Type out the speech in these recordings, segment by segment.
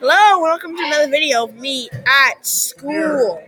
Hello, welcome to another video of me at school.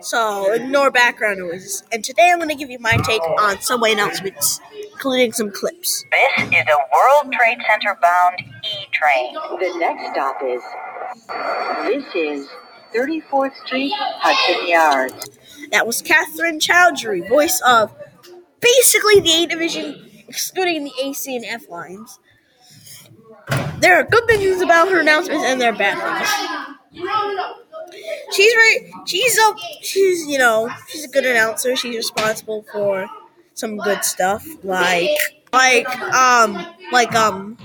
So, ignore background noises. And today I'm going to give you my take on subway announcements, including some clips. This is a World Trade Center bound E train. The next stop is. This is 34th Street, Hudson Yards. That was Catherine Cowdery, voice of basically the A Division, excluding the AC and F lines. There are good things about her announcements, and there are bad things. She's very, she's a, she's you know, she's a good announcer. She's responsible for some good stuff, like, like, um, like, um,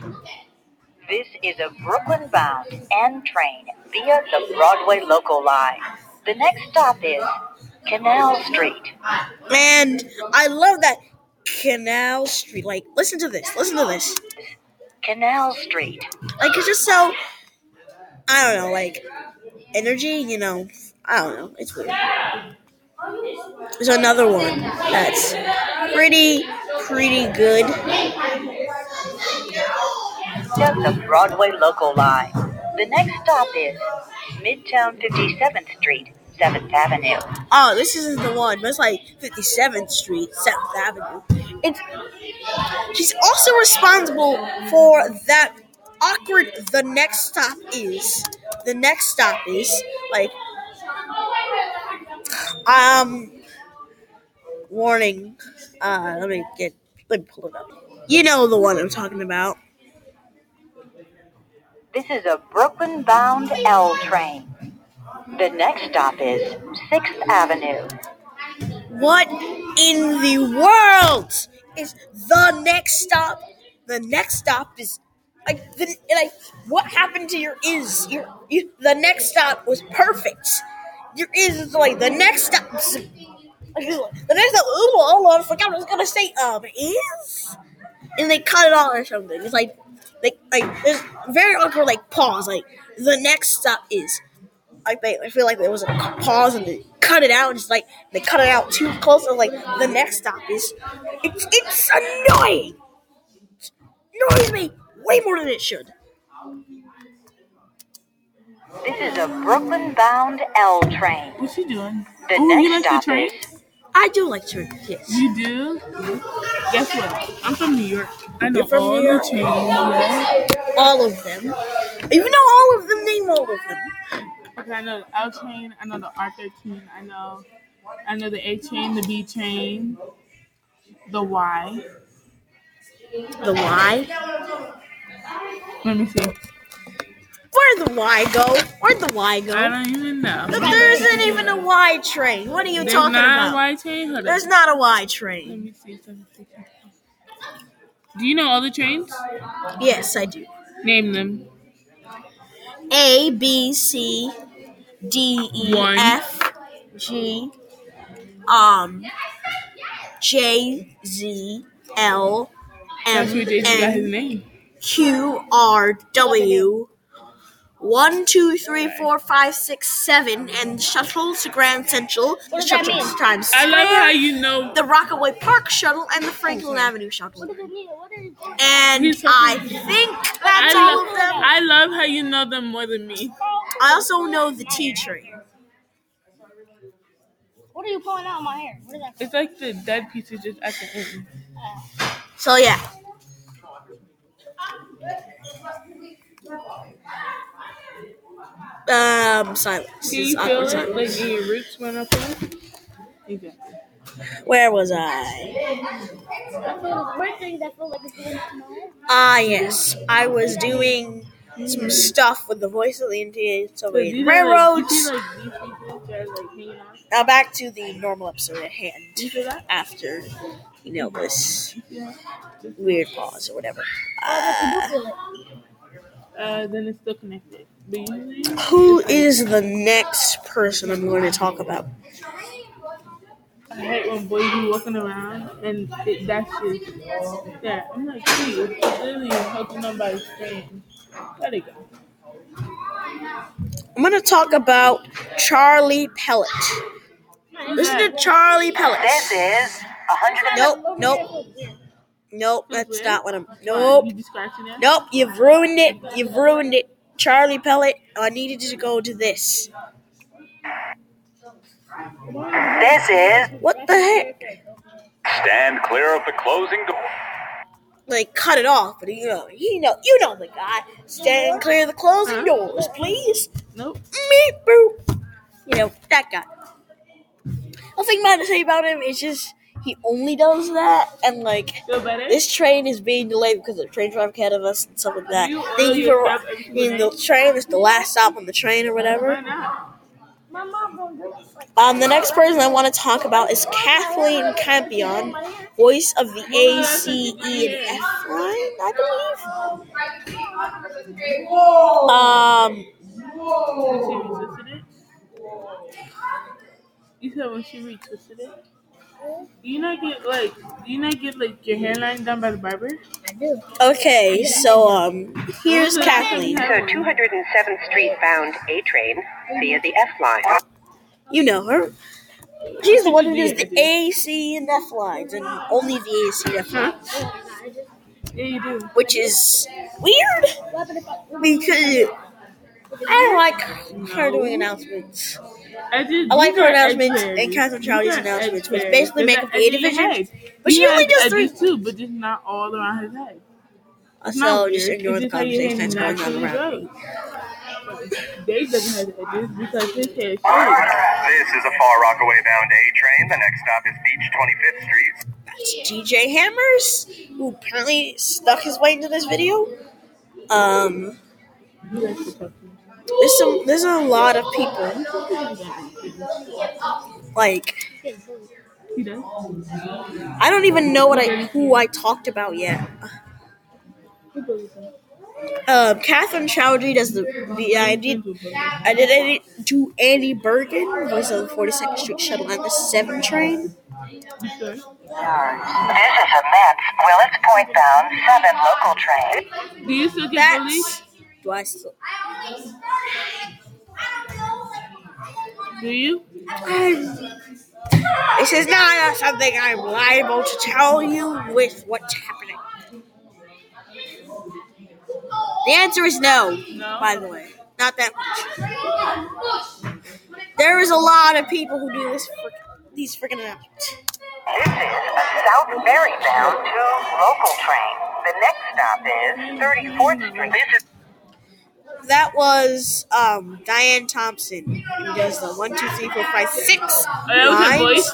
This is a Brooklyn bound N train via the Broadway local line. The next stop is Canal Street. and I love that Canal Street. Like, listen to this, listen to this. Canal Street. like it's just so I don't know, like energy, you know. I don't know. It's weird. There's another one that's pretty pretty good. The Broadway local line. The next stop is Midtown 57th Street, 7th Avenue. Oh, this isn't the one, but it's like 57th Street, 7th Avenue. It's she's also responsible for that awkward the next stop is. The next stop is like um warning. Uh let me get let me pull it up. You know the one I'm talking about. This is a Brooklyn bound L train. The next stop is 6th Avenue. What in the world is the next stop? The next stop is like the what happened to your is your you, the next stop was perfect. Your is is like the next stop. the next stop. On, I forgot I was gonna say. Um, is and they cut it all or something. It's like like like there's very awkward like pause. Like the next stop is like they I feel like there was a pause and they cut it out and it's like they cut it out too close and like the next stop is it's it's annoying. It annoys me way more than it should. This is a Brooklyn bound L train. What's she doing? The oh, next you like stop the train? is I do like to yes. You do? Guess what? I'm from New York. I know from all New the York? trains. All of them. Even though all of them name all of them. Okay, I know the L train. I know the R13. I know, I know the A train, the B train, the Y. The Y. Let me see. Where'd the Y go? Where'd the Y go? I don't even know. But there isn't even a Y train. What are you There's talking not about? a Y train. Hold There's on. not a Y train. Let train. me see. Do you know all the trains? Yes, I do. Name them. A B C D E One. F G um J Z L That's where M Jason got his N name. Q R W one, two, three, four, five, six, seven, and shuttle to Grand Central. The does that shuttle mean? to Times I love how Square, you know. the Rockaway Park shuttle, and the Franklin Avenue shuttle. What does it mean? What is And He's I talking- think I, that's all lo- of them. I love how you know them more than me. I also know the tea tree. What are you pulling out of my hair? What is that? It's like the dead pieces just at the end. So yeah. Um, silence. Do you feel it like in your roots went up there? Exactly. Where was I? I feel the weird things. I feel like it's going to my head. Ah, yes. I was doing some stuff with the voice of the Indian Soviet Railroads. you like, these people that are, like. Now back to the normal episode at hand. Do you feel that? After, you know, this weird pause or whatever. Uh. Uh, then it's still connected. Who is the next person I'm going to talk about? I hate when boys be walking around and it, that's just yeah. I'm like, it's literally helping on by screen. Let it go. I'm going to talk about Charlie Pellett. Listen to Charlie Pellett. This is 100 Nope, nope, nope. That's not what I'm. Nope, You be scratching it? nope. You've ruined it. You've ruined it. Charlie Pellett, I needed to go to this. This is What the heck? Stand clear of the closing door. Like cut it off, but you know, you know, you know the guy. Stand clear of the closing Huh? doors, please. Nope. Meep boop. You know that guy. The thing bad to say about him is just he only does that, and like this train is being delayed because the train driver ahead of us and stuff like that. Thank you for in the train is the last stop on the train or whatever. Um, the next person I want to talk about is Kathleen Campion, voice of the A, C, E, and F line, I believe. Um? You said when she retwisted it? Do you not get like do you not get like your hairline done by the barber? I do. okay, so um, here's Kathleen. the 207th Street bound A train via the F line. You know her. She's the one who does the A, C, and F lines, and only the A, C, and F lines, Yeah, you do. which is weird because I don't like her doing announcements. I, just, I like her announcements edge and Catherine hair. You Chowdy's got announcements, edge which basically make up the A edge division. But she only has does three. too, but just not all around his head. It's So not just weird. ignore It's the just how conversation that's going on around. grows. Dave doesn't have edges because his hair is. This is a Far Rockaway bound A train. The next stop is Beach 25th Street. That's DJ Hammers, who apparently stuck his way into this video. Um, He likes to talk to me. there's some, there's a lot of people. Like, He does. I don't even know what I who I talked about yet. He believes. Um, Catherine Cowdery does the, the I did I did edit do Andy Bergen, voice of the 42nd Street Shuttle and the 7 train. You? This is a Mets Willets Point bound 7 local train. Do you still get bullied? That's do I still? Do you? This is not something I'm liable to tell you with what's happening. The answer is no, No. by the way. Not that much. There is a lot of people who do this frick these freaking announcements. This is a South Ferry bound 2 local train. The next stop is 34th Street. This is That was um, Diane Thompson, who does the one, two, three, four, five, six Oh, that was her lines. voice?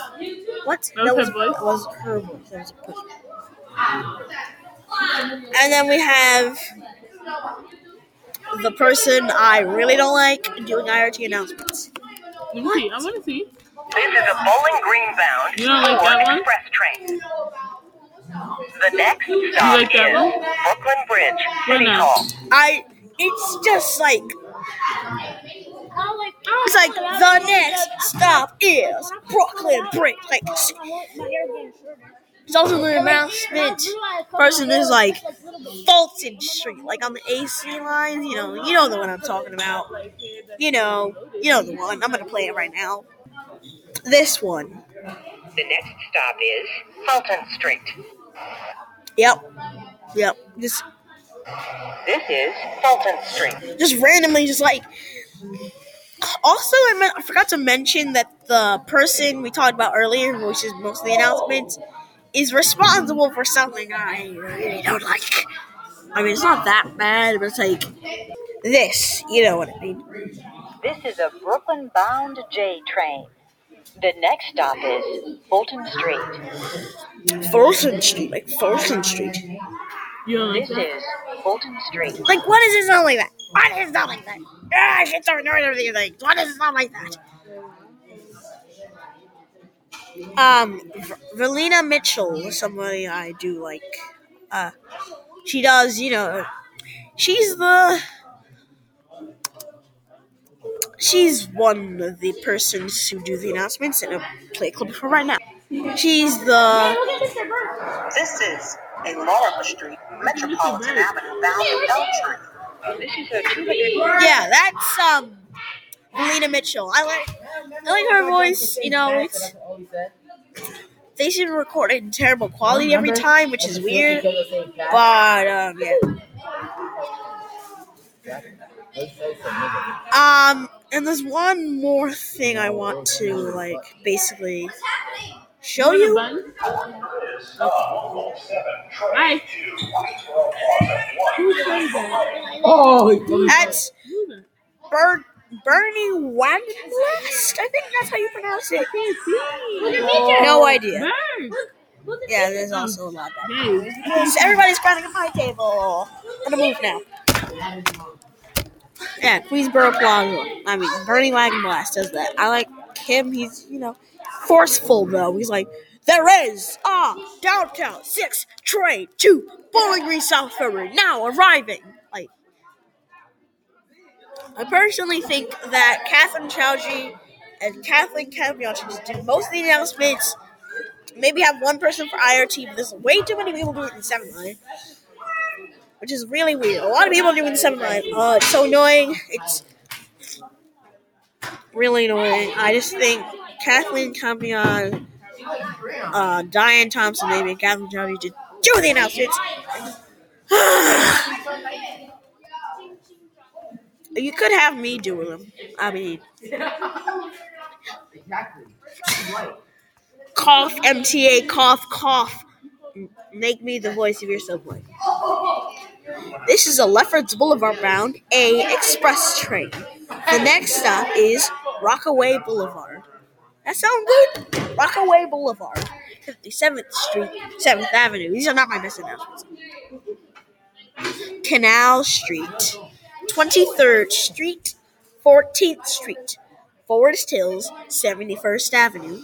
What? That was her voice? That was her voice. That was a push. And then we have the person I really don't like doing IRT announcements. Let me see. I want to see. This is a Bowling Green bound You don't like that one? express train. The next stop like that is one? Brooklyn Bridge Why City? Hall. I. It's just like it's like the next stop is Brooklyn Bridge. Like it's also the announcement person is like Fulton Street, like on the AC lines. You know, you know the one I'm talking about. You know, you know the one. I'm gonna play it right now. This one. The next stop is Fulton Street. Yep. Yep. Just This is Fulton Street. just randomly just like also I, meant, I forgot to mention that the person we talked about earlier which is most of the announcements is responsible for something i really don't like i mean it's not that bad but it's like this you know what i mean This is a Brooklyn bound J train. The next stop is Fulton Street. fulton street like fulton street You don't like This that? is Fulton Street. like what does it sound like that why does it sound like that ah, I get so annoyed with these things. Why does it sound like that? Um, Velina Mitchell somebody I do like. Uh, she does, you know, she's the. She's one of the persons who do the announcements, and I'll play a clip for right now. She's the. Look at Mr. Burke. This is a Laura Street, Metropolitan Avenue bound L train. This is a 200. Yeah, that's um, Velina Mitchell. I like, I like her voice. You know, it's. They seem to record it in terrible quality every time, which is weird. But um, yeah. Um, and there's one more thing I want to like basically show you. Hi. Oh, That's? Ber- Bernie Wagenblast. I think that's how you pronounce it. No idea. Yeah, there's also a lot of So everybody's grinding at my table. I'm gonna move now. Yeah, Queensboro Plaza. I mean, Bernie Wagenblast does that. I like him. He's, you know, forceful though. He's like, there is ah downtown six train to Bowling Green South Ferry now arriving. Like, I personally think that Catherine Cowdery and Kathleen Campion should just do most of the announcements. Maybe have one person for IRT, but there's way too many people doing it in line, which is really weird. A lot of people doing line. Uh, it's so annoying. It's really annoying. I just think Kathleen Campion, uh, Diane Thompson, maybe, Kathleen Cowdery just do the announcements. you could have me do them. I mean, cough, MTA, cough, cough. Make me the voice of your subway. This is a Lefferts Boulevard bound A express train. The next stop is Rockaway Boulevard. That sound good? Rockaway Boulevard, 57th Street, 7th Avenue. These are not my best announcements. Canal Street, 23rd Street, 14th Street, Forest Hills, 71st Avenue,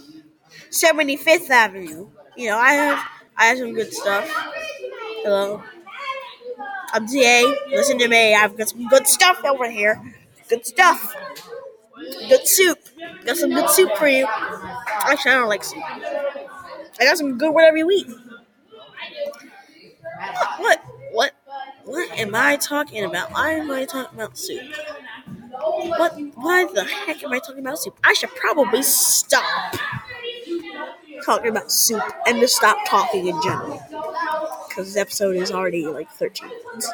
75th Avenue. You know, I have I have some good stuff. Hello. I'm TA. Listen to me. I've got some good stuff over here. Good stuff. Good soup. Got some good soup for you. Actually, I don't like soup. I got some good whatever you eat. What? What? What am I talking about? Why am I talking about soup? What? Why the heck am I talking about soup? I should probably stop talking about soup and just stop talking in general. Because this episode is already like 13 minutes.